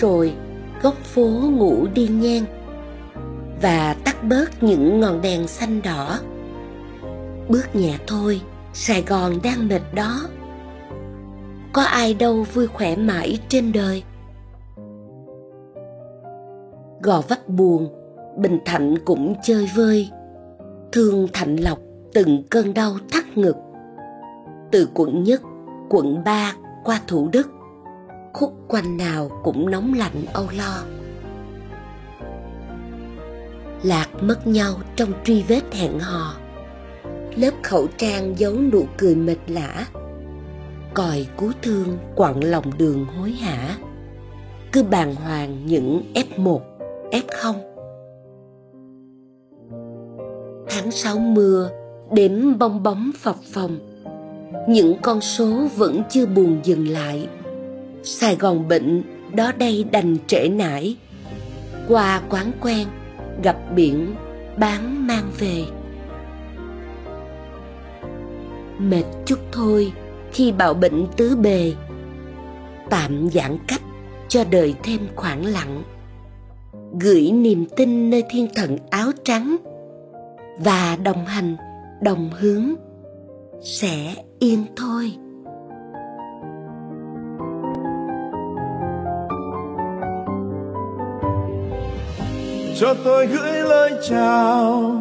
rồi góc phố ngủ đi ngang và tắt bớt những ngọn đèn xanh đỏ. Bước nhẹ thôi, sài gòn đang mệt đó. Có ai đâu vui khỏe mãi trên đời. Gò vấp buồn, bình thạnh cũng chơi vơi. Thương thạnh lộc từng cơn đau thắt ngực. Từ quận nhất, quận ba, qua thủ đức khúc quanh nào cũng nóng lạnh âu lo. Lạc mất nhau trong truy vết hẹn hò. Lớp khẩu trang giấu nụ cười mệt lả còi cứu thương quặn lòng đường hối hả. Cứ bàng hoàng những F1, F0 tháng sáu mưa đếm bong bóng phập phồng. Những con số vẫn chưa buồn dừng lại sài gòn bệnh, đó đây đành trễ nải. Qua quán quen, gặp biển, bán mang về. Mệt chút thôi, khi bạo bệnh tứ bề. Tạm giãn cách, cho đời thêm khoảng lặng. Gửi niềm tin nơi thiên thần áo trắng. Và đồng hành, đồng hướng. Sẽ yên thôi. Cho tôi gửi lời chào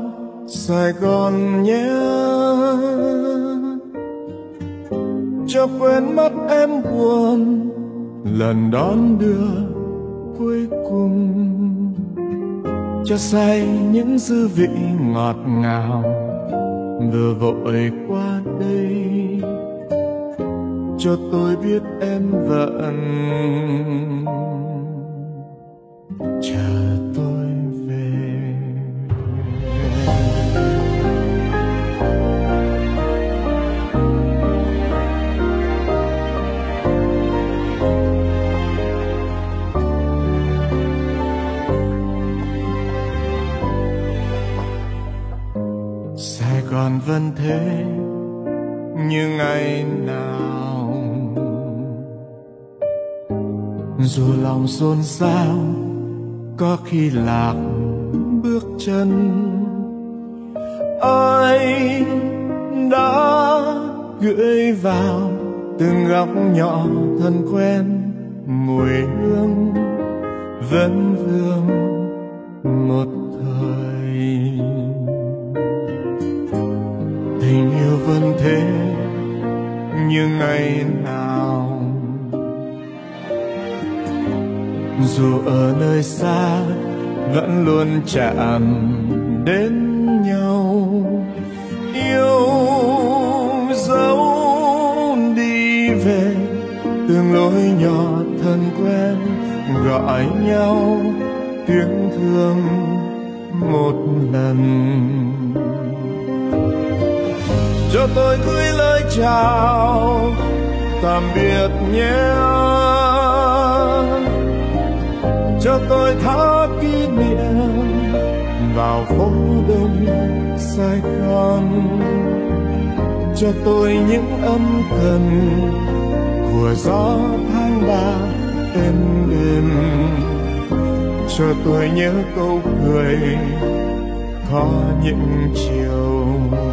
sài gòn nhé. Cho quên mất em buồn lần đón đưa cuối cùng. Cho say những dư vị ngọt ngào vừa vội qua đây. Cho tôi biết em vẫn như ngày nào. Dù lòng xôn xao, có khi lạc bước chân. Ai đã gửi vào từng góc nhỏ thân quen, mùi hương vẫn vương một thời. Tình yêu vẫn thế như ngày nào. Dù ở nơi xa, vẫn luôn chạm đến nhau. Yêu dấu đi về từng lối nhỏ thân quen, gọi nhau tiếng thương một lần cho tôi gửi lời chào, tạm biệt nhé. Cho tôi thả kỷ niệm vào phố đông Sài Gòn. Cho tôi những âm cần của gió tháng ba êm đềm. Cho tôi nhớ câu cười có những chiều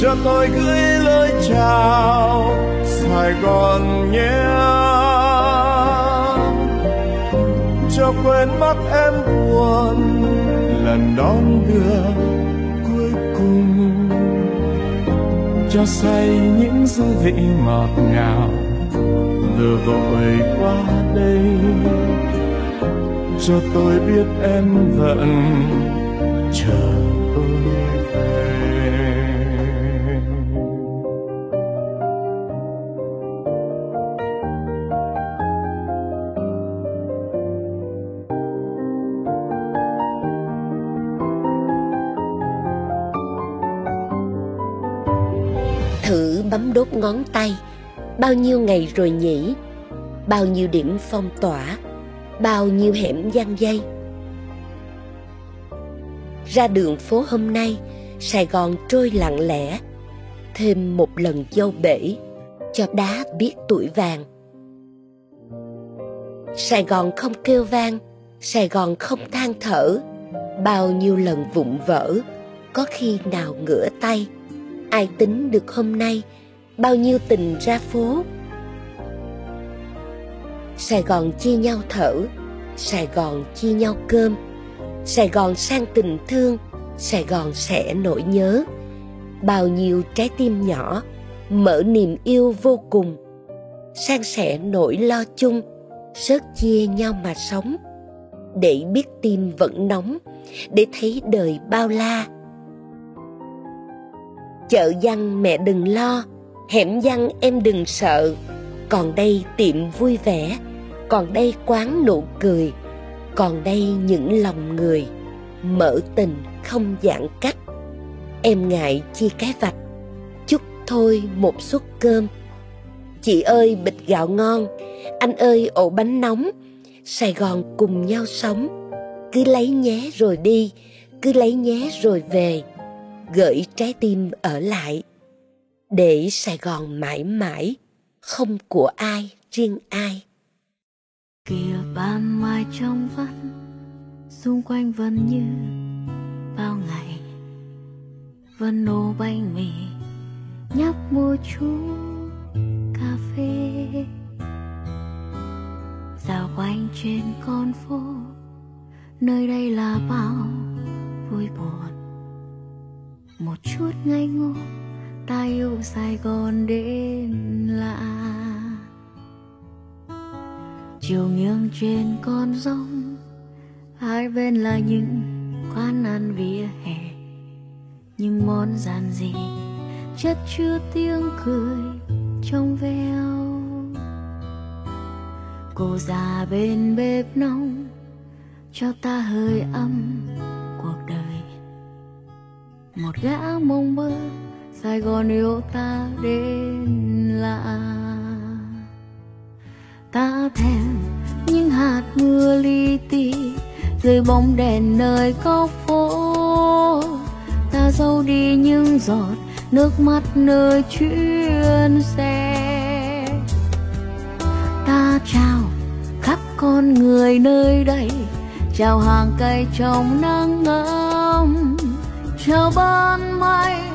cho tôi gửi lời chào Sài Gòn nhé cho quên mất em buồn lần đón đưa cuối cùng. Cho say những dư vị ngọt ngào vừa vội qua đây. Cho tôi biết em vẫn chờ tôi. Bấm đốt ngón tay. Bao nhiêu ngày rồi nhỉ? Bao nhiêu điểm phong tỏa? Bao nhiêu hẻm giăng dây ra đường phố hôm nay sài gòn trôi lặng lẽ. Thêm một lần dâu bể cho đá biết tuổi vàng. Sài Gòn không kêu vang, Sài Gòn không than thở, bao nhiêu lần vụng vỡ, có khi nào ngửa tay, ai tính được hôm nay, bao nhiêu tình ra phố. Sài Gòn chia nhau thở, Sài Gòn chia nhau cơm, Sài Gòn sang tình thương, Sài Gòn sẽ nỗi nhớ. Bao nhiêu trái tim nhỏ, mở niềm yêu vô cùng, sang sẻ nỗi lo chung, sớt chia nhau mà sống để biết tim vẫn nóng để thấy đời bao la chợ văn mẹ đừng lo, hẻm văn em đừng sợ. Còn đây tiệm vui vẻ, còn đây quán nụ cười, còn đây những lòng người. Mở tình không giãn cách. Em ngại chi cái vạch, chút thôi một suất cơm. Chị ơi, bịch gạo ngon, anh ơi, ổ bánh nóng. Sài gòn cùng nhau sống, cứ lấy nhé rồi đi, cứ lấy nhé rồi về gửi trái tim ở lại. Để sài gòn mãi mãi, không của ai, riêng ai. Kìa ban mai trong vắt, xung quanh vẫn như bao ngày. Vẫn nô bánh mì, nhấp mua chú cà phê. Dạo quanh trên con phố, nơi đây là bao vui buồn một chút ngây ngô, ta yêu sài gòn đến lạ. Chiều nghiêng trên con rông hai bên là những quán ăn vỉa hè. Những món giản dị, chất chứa tiếng cười trong veo. Cô già bên bếp nóng, cho ta hơi ấm một gã mong mơ, sài gòn yêu ta đến lạ. Ta thèm những hạt mưa li ti, dưới bóng đèn nơi góc phố. Ta dâu đi những giọt nước mắt nơi chuyến xe. Ta chào khắp con người nơi đây, chào hàng cây trong nắng ấm chào ban mai